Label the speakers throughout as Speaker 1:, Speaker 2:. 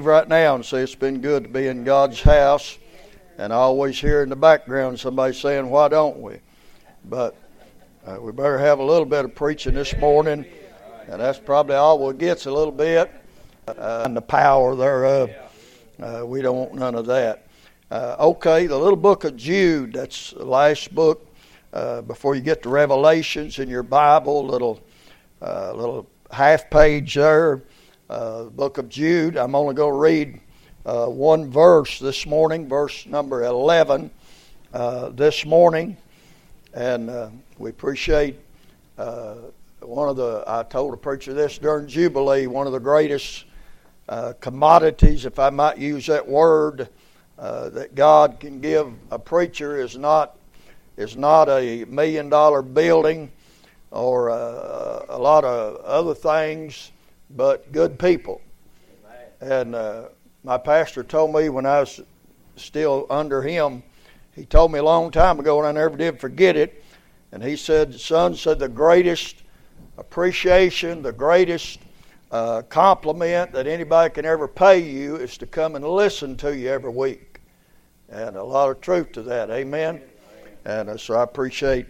Speaker 1: right now and say it's been good to be in God's house. And I always hear in the background somebody saying, Why don't we? But uh, we better have a little bit of preaching this morning. And that's probably all we'll get a little bit. Uh, and the power thereof. Uh, we don't want none of that. Uh, okay, the little book of Jude, that's the last book uh, before you get to Revelations in your Bible, little, uh, little half page there uh, book of Jude. I'm only going to read uh, one verse this morning, verse number 11 uh, this morning. And uh, we appreciate uh, one of the, I told a preacher this during Jubilee, one of the greatest uh, commodities, if I might use that word, that God can give a preacher is not, is not a million dollar building or a lot of other things but good people. And uh, my pastor told me when I was still under him, he told me a long time ago, and I never did forget it. And he said, Son, said the greatest appreciation, the greatest uh, compliment that anybody can ever pay you is to come and listen to you every week. And a lot of truth to that. Amen. And uh, so I appreciate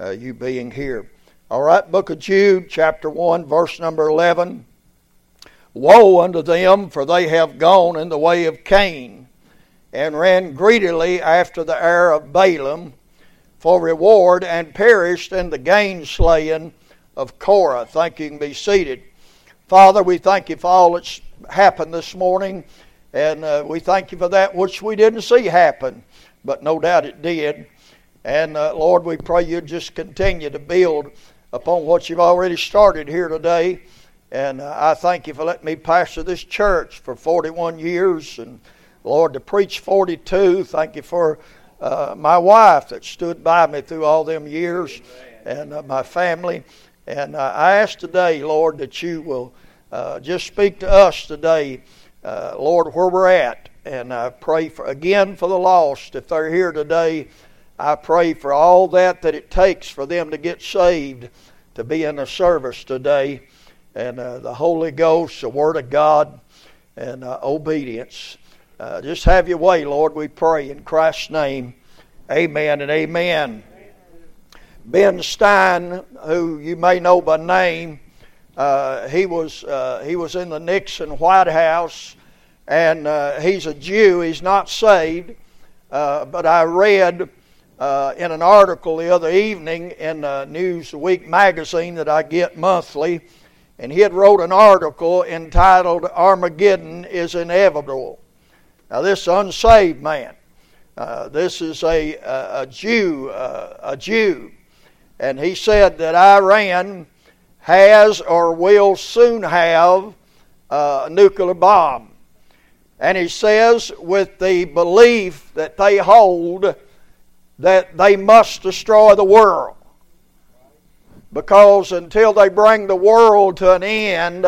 Speaker 1: uh, you being here. All right, Book of Jude, chapter 1, verse number 11. Woe unto them, for they have gone in the way of Cain, and ran greedily after the heir of Balaam for reward, and perished in the gainslaying of Korah. Thank you, can be seated. Father, we thank you for all that's happened this morning, and uh, we thank you for that which we didn't see happen, but no doubt it did. And uh, Lord, we pray you just continue to build upon what you've already started here today. And uh, I thank you for letting me pastor this church for 41 years. And Lord, to preach 42. Thank you for uh, my wife that stood by me through all them years and uh, my family. And uh, I ask today, Lord, that you will uh, just speak to us today, uh, Lord, where we're at. And I pray for, again for the lost. If they're here today, I pray for all that that it takes for them to get saved, to be in the service today and uh, the Holy Ghost, the Word of God, and uh, obedience. Uh, just have your way, Lord, we pray in Christ's name. Amen and amen. Ben Stein, who you may know by name, uh, he was uh, he was in the Nixon White House, and uh, he's a Jew. He's not saved, but I read in an article the other evening in Newsweek magazine that I get monthly and he had wrote an article entitled Armageddon is Inevitable. Now, this unsaved man, uh, this is a, a, Jew, uh, a Jew, and he said that Iran has or will soon have a nuclear bomb. And he says, with the belief that they hold that they must destroy the world because until they bring the world to an end,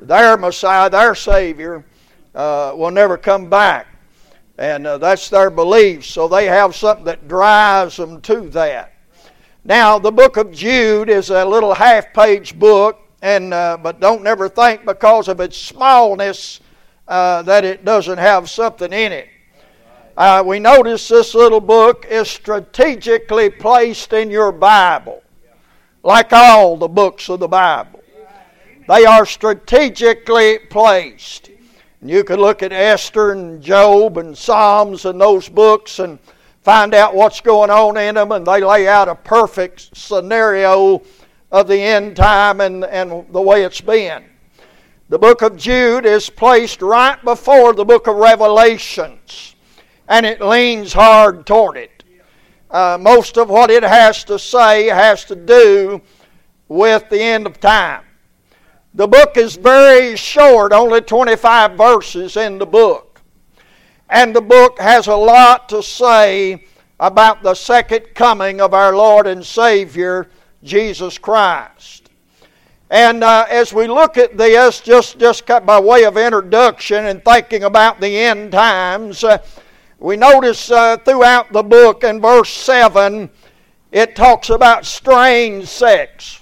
Speaker 1: their Messiah, their Savior, uh, will never come back. And uh, that's their belief. So they have something that drives them to that. Now, the book of Jude is a little half page book, and, uh, but don't never think because of its smallness uh, that it doesn't have something in it. Uh, we notice this little book is strategically placed in your Bible like all the books of the Bible. They are strategically placed. And you could look at Esther and Job and Psalms and those books and find out what's going on in them, and they lay out a perfect scenario of the end time and, and the way it's been. The book of Jude is placed right before the book of Revelations, and it leans hard toward it uh, most of what it has to say has to do with the end of time. The book is very short, only 25 verses in the book. And the book has a lot to say about the second coming of our Lord and Savior, Jesus Christ. And uh, as we look at this, just, just by way of introduction and thinking about the end times, uh, we notice uh, throughout the book in verse 7, it talks about strange sex,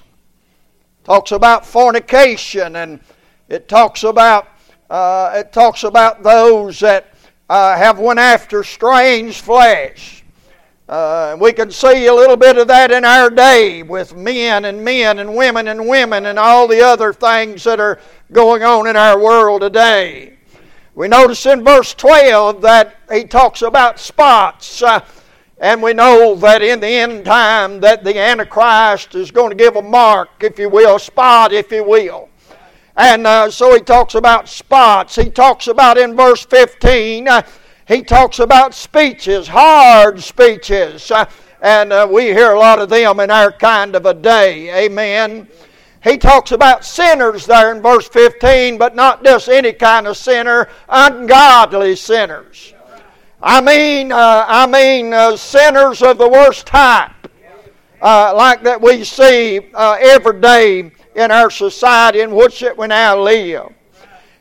Speaker 1: talks about fornication, and it talks about uh, it talks about those that uh, have went after strange flesh. Uh, we can see a little bit of that in our day with men and men and women and women and all the other things that are going on in our world today. We notice in verse 12 that he talks about spots. Uh, and we know that in the end time that the Antichrist is going to give a mark, if you will, a spot, if you will. And uh, so he talks about spots. He talks about in verse 15, uh, he talks about speeches, hard speeches. Uh, and uh, we hear a lot of them in our kind of a day. Amen. He talks about sinners there in verse 15, but not just any kind of sinner, ungodly sinners. I mean, uh, I mean uh, sinners of the worst type, uh, like that we see uh, every day in our society in which we now live.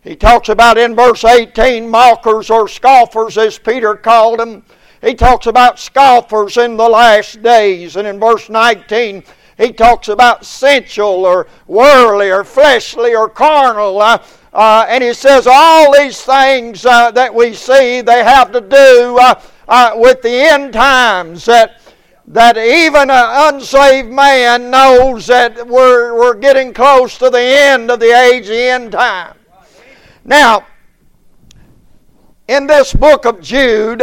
Speaker 1: He talks about in verse 18 mockers or scoffers, as Peter called them. He talks about scoffers in the last days. And in verse 19, he talks about sensual or worldly or fleshly or carnal. Uh, uh, and he says all these things uh, that we see, they have to do uh, uh, with the end times. That, that even an unsaved man knows that we're, we're getting close to the end of the age, the end time. Now, in this book of Jude,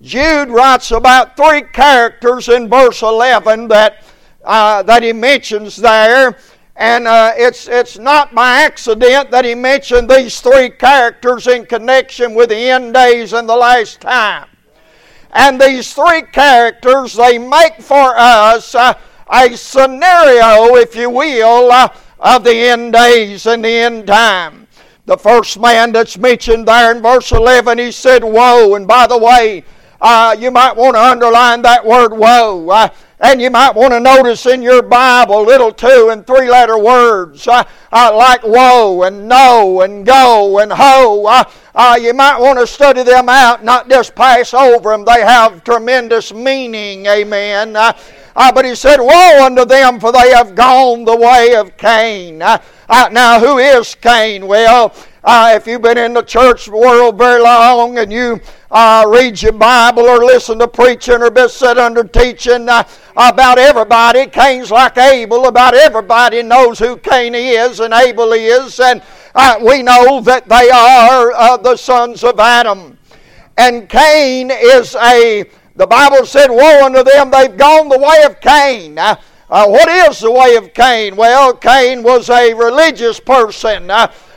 Speaker 1: Jude writes about three characters in verse 11 that, uh, that he mentions there. And uh, it's, it's not by accident that he mentioned these three characters in connection with the end days and the last time. And these three characters, they make for us uh, a scenario, if you will, uh, of the end days and the end time. The first man that's mentioned there in verse 11, he said, Woe. And by the way, uh, you might want to underline that word woe. And you might want to notice in your Bible little two and three letter words uh, uh, like woe and no and go and ho. Uh, you might want to study them out, not just pass over them. They have tremendous meaning. Amen. But he said, Woe unto them, for they have gone the way of Cain. now, who is Cain? Well, if you've been in the church world very long and you uh, read your Bible or listen to preaching or be set under teaching uh, about everybody. Cain's like Abel. About everybody knows who Cain is and Abel is. And uh, we know that they are uh, the sons of Adam. And Cain is a, the Bible said, Woe unto them, they've gone the way of Cain. Uh, uh, what is the way of Cain? Well, Cain was a religious person.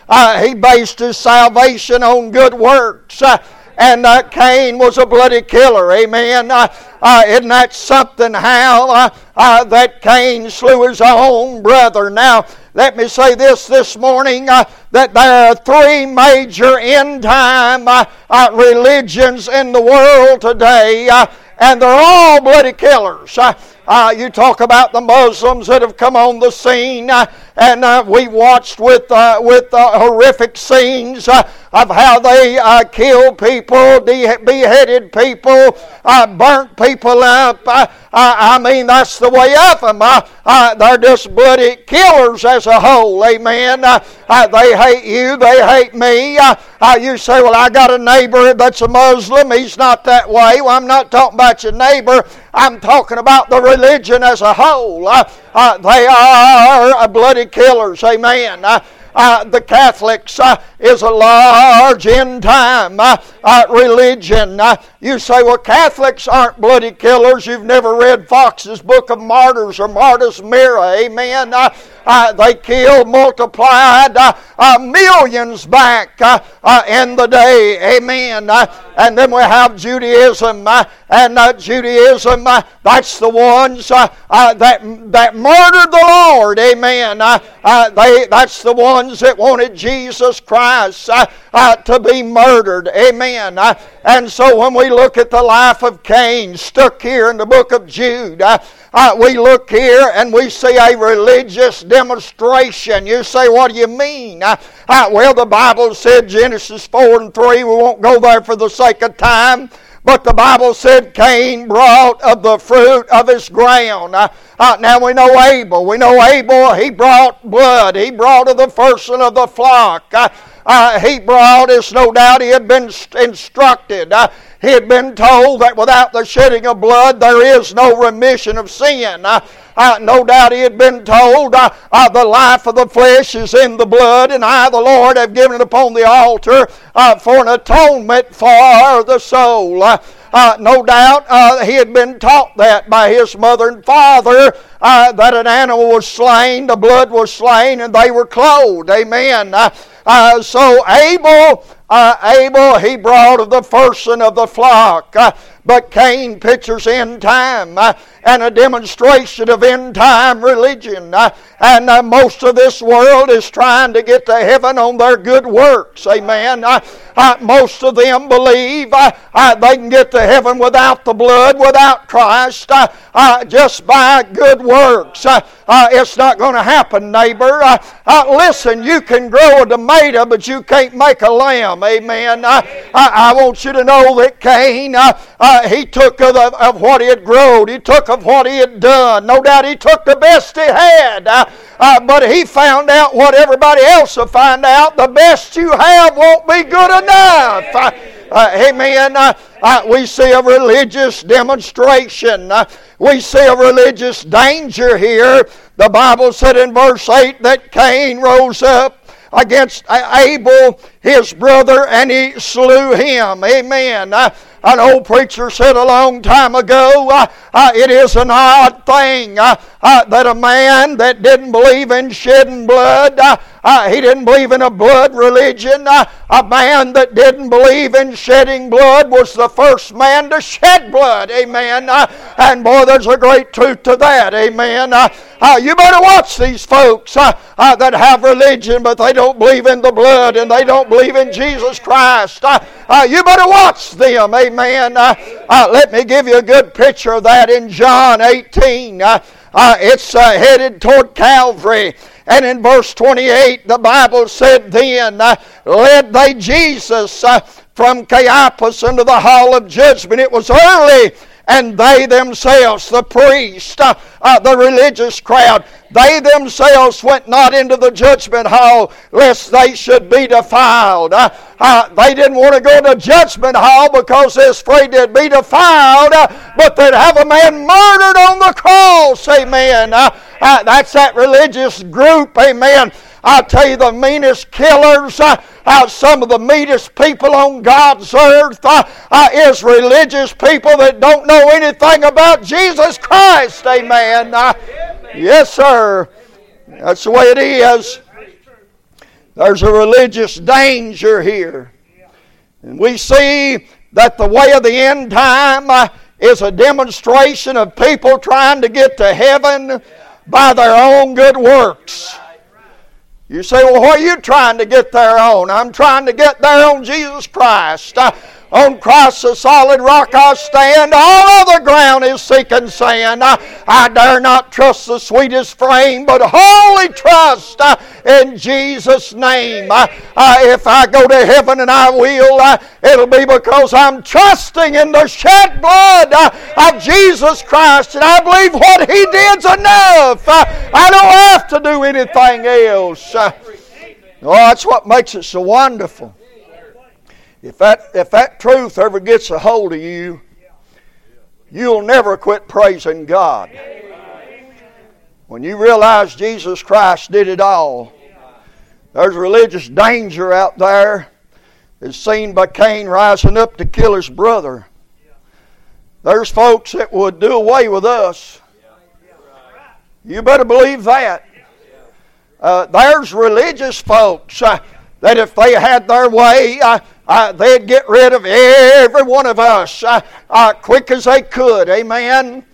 Speaker 1: Uh, he based his salvation on good works. Uh, and uh, Cain was a bloody killer. Amen. Uh, uh, isn't that something, how uh, uh, that Cain slew his own brother? Now, let me say this this morning uh, that there are three major end time religions in the world today, and they're all bloody killers. Uh, you talk about the Muslims that have come on the scene, uh, and uh, we watched with uh, with uh, horrific scenes uh, of how they killed people, de- beheaded people, burnt people up. I mean, that's the way of them. They're just bloody killers as a whole. Amen. they hate you. They hate me. you say, "Well, I got a neighbor that's a Muslim. He's not that way." Well, I'm not talking about your neighbor. I'm talking about the religion as a whole. Uh, uh, they are bloody killers. Amen. Uh, uh, the Catholics uh, is a large end time uh, uh religion. Uh, you say, well, Catholics aren't bloody killers. You've never read Fox's Book of Martyrs or Martyrs Mirror. Amen. Uh, uh they killed, multiplied uh, uh, millions back in the day. Amen. and then we have Judaism. and Judaism, that's the ones that, that murdered the Lord. Amen. they, that's the ones that wanted Jesus Christ uh, uh, to be murdered. Amen. Uh, and so when we look at the life of Cain, stuck here in the book of Jude, uh, uh, we look here and we see a religious demonstration. You say, what do you mean? Uh, well, the Bible said Genesis 4 and 3. We won't go there for the sake of time. But the Bible said Cain brought of the fruit of his ground. Uh, uh, now we know Abel. We know Abel, he brought blood. He brought of the first of the flock. Uh, he brought us, no doubt he had been instructed. He had been told that without the shedding of blood there is no remission of sin. Uh, uh, no doubt he had been told, uh, uh, The life of the flesh is in the blood, and I, the Lord, have given it upon the altar uh, for an atonement for the soul. Uh, uh, no doubt he had been taught that by his mother and father that an animal was slain, the blood was slain, and they were clothed. Amen. So Abel, uh, Abel, he brought of the first of the flock. but Cain pictures end time and a demonstration of end time religion. and most of this world is trying to get to heaven on their good works. Amen. most of them believe they can get to heaven without the blood, without Christ, just by good works. Uh, uh, it's not going to happen, neighbor. Uh, uh, listen, you can grow a tomato, but you can't make a lamb. Amen. Uh, I, want you to know that Cain, uh, he took of, of, what he had grown, he took of what he had done. No doubt he took the best he had, but he found out what everybody else will find out. The best you have won't be good enough. Uh, amen. Uh, uh, we see a religious demonstration. Uh, we see a religious danger here. The Bible said in verse 8 that Cain rose up against Abel, his brother, and he slew him. Amen. An old preacher said a long time ago, uh, uh, it is an odd thing uh, that a man that didn't believe in shedding blood, he didn't believe in a blood religion, a man that didn't believe in shedding blood was the first man to shed blood. Amen. and boy, there's a great truth to that. Amen. you better watch these folks that have religion, but they don't believe in the blood and they don't believe in Jesus Christ. you better watch them. Amen. Uh, uh, let me give you a good picture of that in John 18. Uh, uh it's uh, headed toward Calvary. And in verse 28, the Bible said, Then uh, led they Jesus from Caiaphas into the hall of judgment. It was early and they themselves, the priest, uh, uh, the religious crowd, they themselves went not into the judgment hall lest they should be defiled. Uh, uh they didn't want to go to judgment hall because they're afraid they'd be defiled, uh, but they'd have a man murdered on the cross. Amen. Uh, that's that religious group. Amen. I tell you, the meanest killers, uh, uh, some of the meanest people on God's earth uh, uh, is religious people that don't know anything about Jesus Christ. Amen. Uh, yes, sir. That's the way it is. There's a religious danger here. And we see that the way of the end time uh, is a demonstration of people trying to get to heaven by their own good works. You say, well, what are you trying to get there on? I'm trying to get there on Jesus Christ. Uh, on Christ, the solid rock I stand. All other ground is sinking sand. I, I dare not trust the sweetest frame, but wholly trust uh, in Jesus' name. Uh, uh, if I go to heaven and I will, uh, it'll be because I'm trusting in the shed blood uh, of Jesus Christ, and I believe what He did's enough. Uh, I don't have to do anything else. oh, that's what makes it so wonderful. If that, if that truth ever gets a hold of you, you'll never quit praising God. When you realize Jesus Christ did it all, there's religious danger out there as seen by Cain rising up to kill his brother. There's folks that would do away with us. You better believe that. Uh, there's religious folks uh, that if they had their way, uh, uh, they'd get rid of every one of us uh, uh, quick as they could. Amen.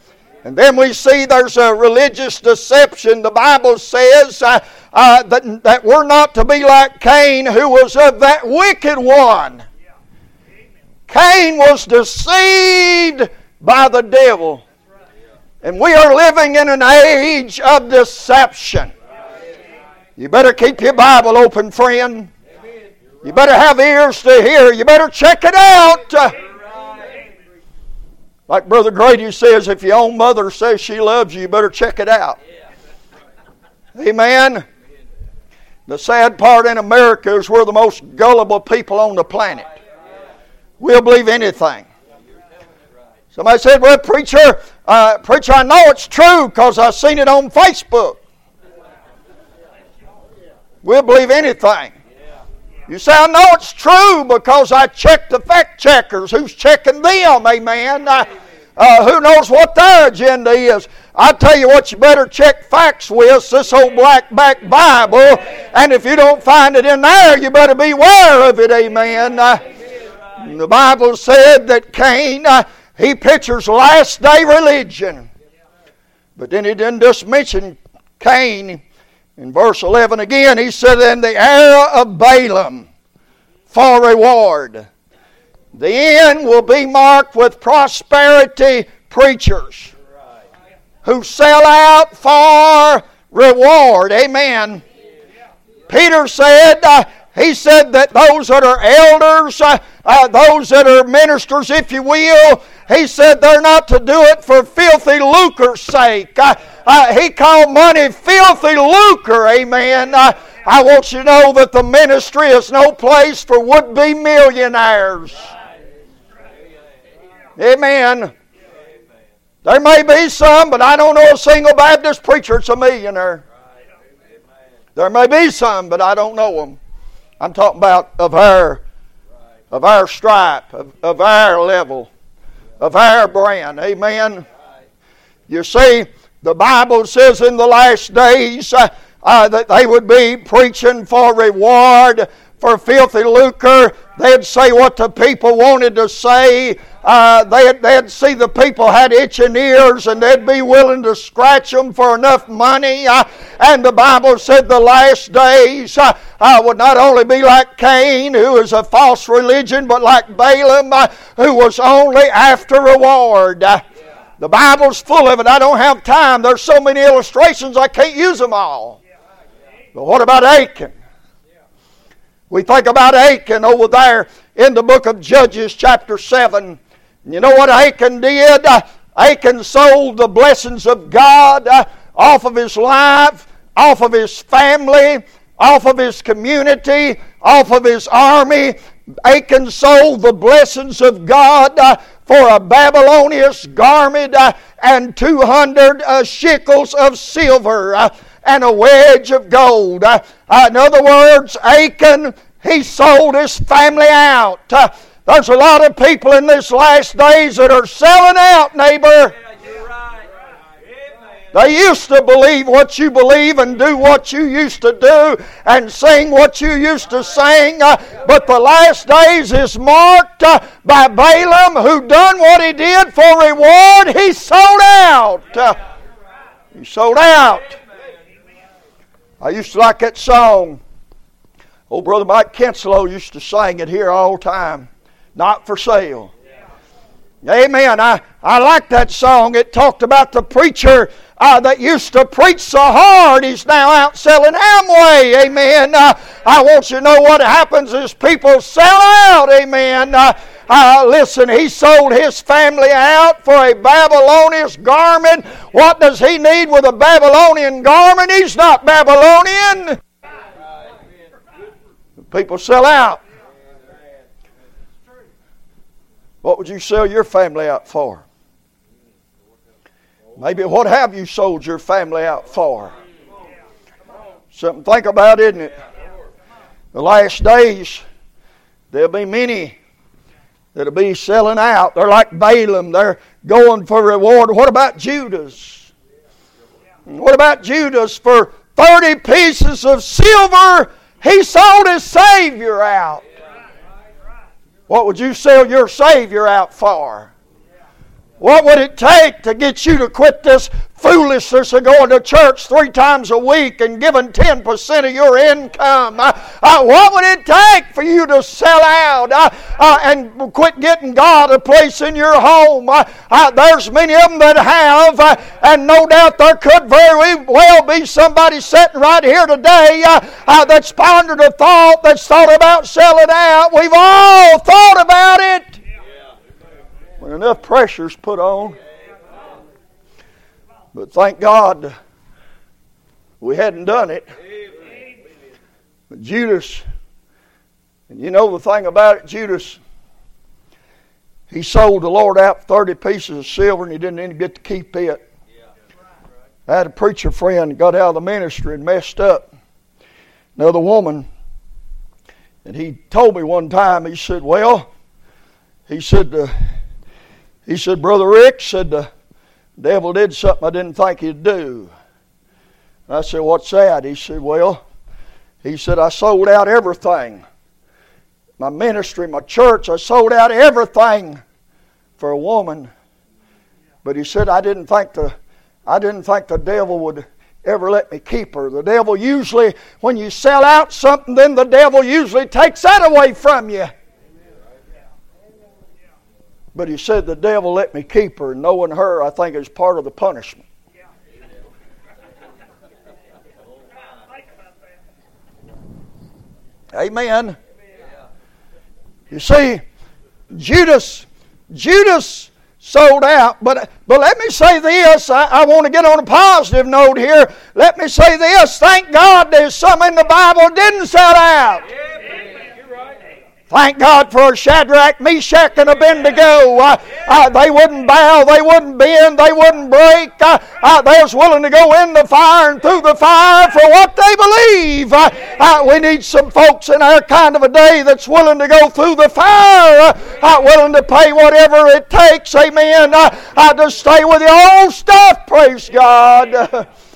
Speaker 1: And then we see there's a religious deception. The Bible says uh, uh, that, that we're not to be like Cain, who was of that wicked one. Cain was deceived by the devil. And we are living in an age of deception. You better keep your Bible open, friend. You better have ears to hear. You better check it out. Like Brother Grady says, if your own mother says she loves you, you better check it out. Amen. The sad part in America is we're the most gullible people on the planet. We'll believe anything. Somebody said, Well, preacher, uh, preacher, I know it's true because I've seen it on Facebook. We'll believe anything. You say, I know it's true because I checked the fact checkers. Who's checking them? Amen. Uh, who knows what their agenda is? I tell you what, you better check facts with this old black back Bible, and if you don't find it in there, you better beware of it. Amen. Uh, the Bible said that Cain, uh, he pictures last day religion, but then he didn't just mention Cain. In verse 11 again, he said, In the era of Balaam for reward. The end will be marked with prosperity preachers who sell out for reward. Amen. Peter said, uh, he said that those that are elders, uh, uh, those that are ministers, if you will, he said they're not to do it for filthy lucre's sake. Uh, uh, he called money filthy lucre. Amen. Uh, I want you to know that the ministry is no place for would be millionaires. Amen. There may be some, but I don't know a single Baptist preacher that's a millionaire. There may be some, but I don't know them. I'm talking about of our, of our stripe, of, of our level, of our brand. Amen. You see, the Bible says in the last days uh, uh, that they would be preaching for reward, for filthy lucre. They'd say what the people wanted to say. Uh, they'd, they'd see the people had itching ears and they'd be willing to scratch them for enough money. Uh, and the Bible said the last days uh would not only be like Cain, who is a false religion, but like Balaam, uh, who was only after reward. Uh, the Bible's full of it. I don't have time. There's so many illustrations, I can't use them all. But what about Achan? We think about Achan over there in the book of Judges, chapter 7. You know what Achan did? Uh, Achan sold the blessings of God off of his life, off of his family, off of his community, off of his army. Achan sold the blessings of God uh, for a Babylonian garment uh, and 200 uh, shekels of silver uh, and a wedge of gold. Uh, in other words, Achan, he sold his family out. There's a lot of people in this last days that are selling out, neighbor. They used to believe what you believe and do what you used to do and sing what you used to sing. Uh, but the last days is marked uh, by Balaam who done what he did for reward. He sold out. Uh, he sold out. I used to like that song. Old brother Mike Kinslow used to sing it here all the time not for sale. Amen. I, I like that song. It talked about the preacher uh, that used to preach so hard, he's now out selling Amway. Amen. Uh, I want you to know what happens is people sell out. Amen. Uh, uh, listen, he sold his family out for a Babylonian garment. What does he need with a Babylonian garment? He's not Babylonian. People sell out. What would you sell your family out for? Maybe what have you sold your family out for? Something to think about, isn't it? The last days, there'll be many that'll be selling out. They're like Balaam, they're going for reward. What about Judas? What about Judas? For 30 pieces of silver, he sold his Savior out. What would you sell your Savior out for? What would it take to get you to quit this foolishness of going to church three times a week and giving 10% of your income. Uh, uh, what would it take for you to sell out uh, uh and quit getting God a place in your home? Uh, uh, there's many of them that have, and no doubt there could very well be somebody sitting right here today that's pondered a thought, that's thought about selling out. We've all thought about it. When enough pressure's put on. But thank God we hadn't done it. But Judas, and you know the thing about it, Judas, he sold the Lord out 30 pieces of silver and he didn't even get to keep it. I had a preacher friend got out of the ministry and messed up. Another woman, and he told me one time, he said, Well, he said, uh, he said, Brother Rick said the devil did something I didn't think he'd do. And I said, What's that? He said, Well, he said, I sold out everything. My ministry, my church, I sold out everything for a woman. But he said, I didn't think the I didn't think the devil would ever let me keep her. The devil usually, when you sell out something, then the devil usually takes that away from you. But he said the devil let me keep her, and knowing her, I think is part of the punishment. Amen. You see, Judas, Judas sold out. But, but let me say this. I, I want to get on a positive note here. Let me say this. Thank God there's some in the Bible didn't sell out. Thank God for Shadrach, Meshach, and Abednego. Uh, uh, they wouldn't bow, they wouldn't bend, they wouldn't break. Uh, uh they was willing to go in the fire and through the fire for what they believe. Uh, uh, we need some folks in our kind of a day that's willing to go through the fire, willing to pay whatever it takes, amen, to stay with the old stuff, praise God.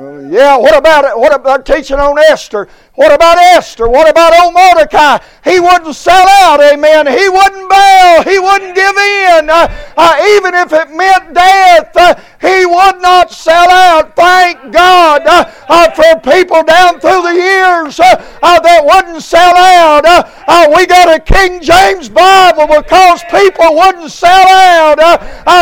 Speaker 1: yeah, what about it? What about teaching on Esther? What about Esther? What about old Mordecai? He wouldn't sell out, amen. He wouldn't bow. He wouldn't give in. Uh, uh, even if it meant death, uh, he would not sell out. Thank God uh, uh, for people down through the years uh, that wouldn't sell out. we got a King James Bible because people wouldn't sell out.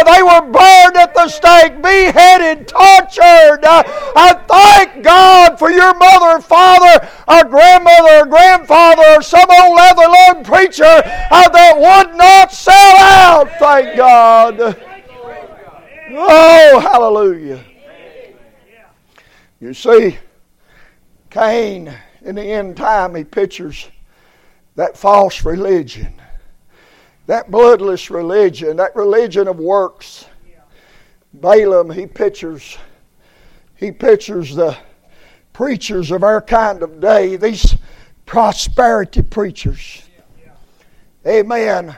Speaker 1: they were burned at the stake, beheaded, tortured. I thank God for your mother father a grandmother or grandfather or some old leather load preacher uh, that would not sell out, thank God. Oh, hallelujah. You see, Cain, in the end time, he pictures that false religion, that bloodless religion, that religion of works. Balaam, he pictures, he pictures the preachers of our kind of day, these prosperity preachers. Amen.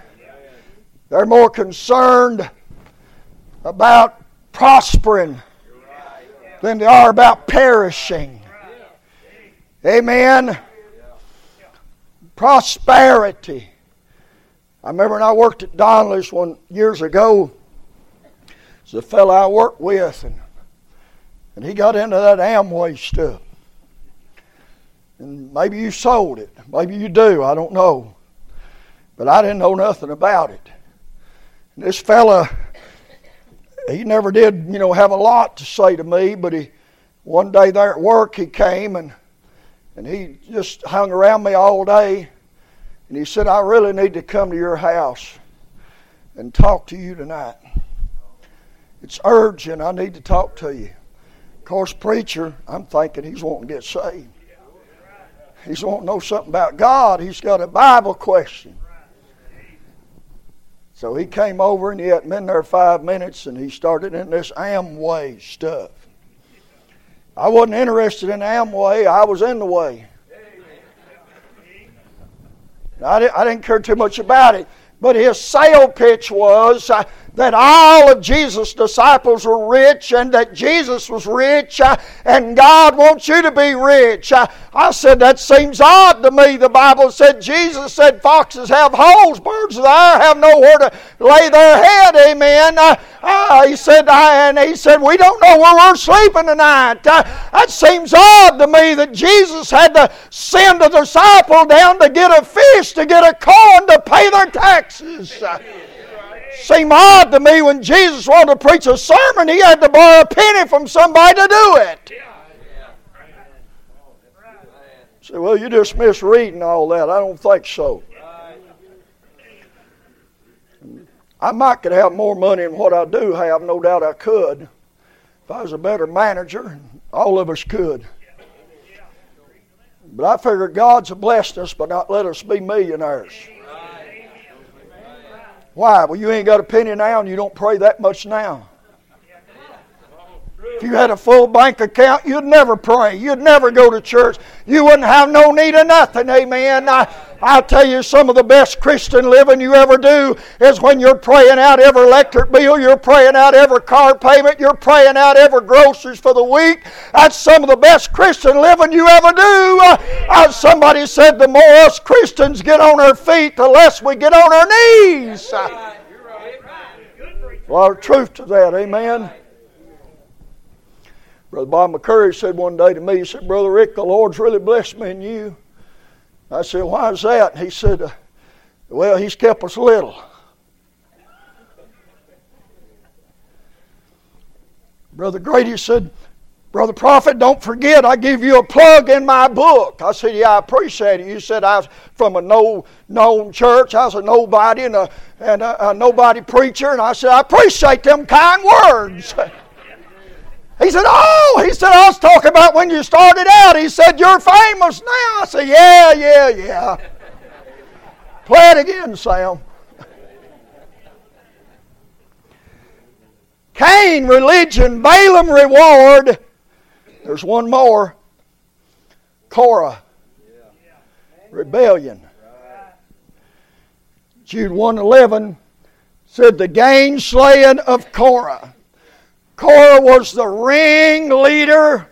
Speaker 1: They're more concerned about prospering than they are about perishing. Amen. Prosperity. I remember when I worked at Donnelly's one years ago. There's a fellow I worked with, and, and he got into that Amway stuff. And maybe you sold it. Maybe you do. I don't know. But I didn't know nothing about it. And this fella, he never did, you know, have a lot to say to me, but he one day there at work he came and and he just hung around me all day and he said, I really need to come to your house and talk to you tonight. It's urgent. I need to talk to you. Of course, preacher, I'm thinking he's wanting to get saved. He's wanting to know something about God. He's got a Bible question. So he came over and he hadn't been there five minutes and he started in this Amway stuff. I wasn't interested in Amway, I was in the way. I didn't, I didn't care too much about it. But his sale pitch was that all of Jesus' disciples were rich and that Jesus was rich uh, and God wants you to be rich. Uh, I said, that seems odd to me. The Bible said, Jesus said, foxes have holes, birds of the air have nowhere to lay their head. Amen. Uh, uh, he said, and he said, we don't know where we're sleeping tonight. Uh, that seems odd to me that Jesus had to send a disciple down to get a fish, to get a coin to pay their taxes. Seemed odd to me when Jesus wanted to preach a sermon, he had to borrow a penny from somebody to do it. Say, well, you just misreading all that. I don't think so. I might could have more money than what I do have, no doubt I could. If I was a better manager, all of us could. But I figure God's blessed us, but not let us be millionaires. Why? Well, you ain't got a penny now and you don't pray that much now. If you had a full bank account, you'd never pray. You'd never go to church. You wouldn't have no need of nothing. Amen. I, I'll tell you, some of the best Christian living you ever do is when you're praying out every electric bill, you're praying out every car payment, you're praying out every groceries for the week. That's some of the best Christian living you ever do. Uh, uh, somebody said the more us Christians get on our feet, the less we get on our knees. A lot of truth to that, amen. Brother Bob McCurry said one day to me, he said, Brother Rick, the Lord's really blessed me and you. I said, Why is that? he said, uh, Well, He's kept us little. Brother Grady said, Brother Prophet, don't forget I give you a plug in my book. I said, Yeah, I appreciate it. You said I was from a no known church. I was a nobody and a, and a, a nobody preacher. And I said, I appreciate them kind words. He said, Oh, he said, I was talking about when you started out. He said, You're famous now. I said, Yeah, yeah, yeah. Play it again, Sam. Cain, religion, Balaam, reward. There's one more. Korah, rebellion. Jude 111 said, The gain slaying of Korah. Korah was the ringleader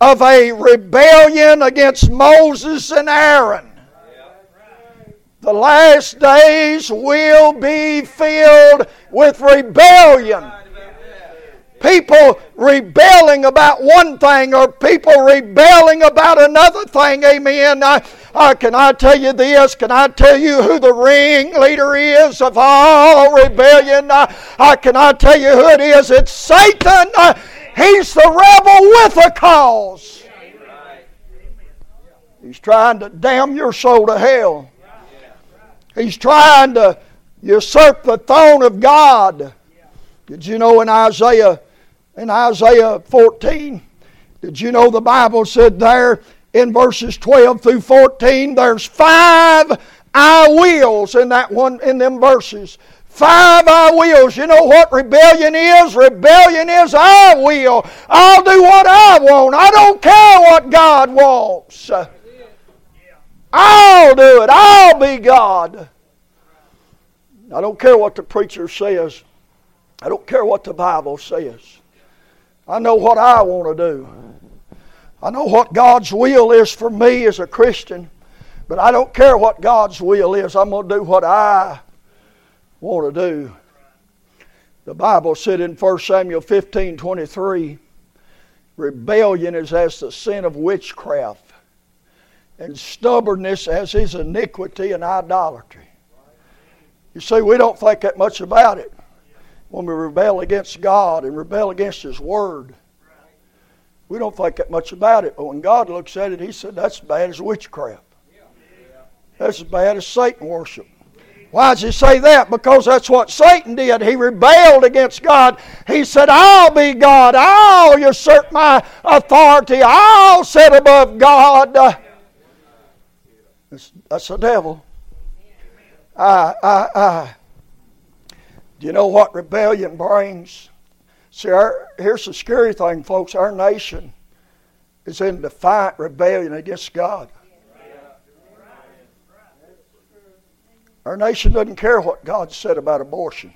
Speaker 1: of a rebellion against Moses and Aaron. The last days will be filled with rebellion people rebelling about one thing or people rebelling about another thing. Amen. I, can I tell you this? Can I tell you who the ringleader is of all rebellion? I, I, can I tell you who it is? It's Satan. Uh, he's the rebel with a cause. He's trying to damn your soul to hell. He's trying to usurp the throne of God. Did you know in Isaiah in Isaiah 14. Did you know the Bible said there in verses 12 through 14 there's five I wills in that one in them verses. Five I wills. You know what rebellion is? Rebellion is I will. I'll do what I want. I don't care what God wants. I'll do it. I'll be God. I don't care what the preacher says. I don't care what the Bible says. I know what I want to do. I know what God's will is for me as a Christian, but I don't care what God's will is. I'm going to do what I want to do. The Bible said in 1 Samuel 15 23, rebellion is as the sin of witchcraft, and stubbornness as his iniquity and idolatry. You see, we don't think that much about it when we rebel against God and rebel against His Word. We don't think that much about it, but when God looks at it, He said that's as bad as witchcraft. That's as bad as Satan worship. Why does he say that? Because that's what Satan did. He rebelled against God. He said, I'll be God. I'll usurp my authority. I'll sit above God. That's, that's the devil. I, I, I. Do you know what rebellion brings? See, our, here's the scary thing, folks. Our nation is in defiant rebellion against God. Our nation doesn't care what God said about abortion.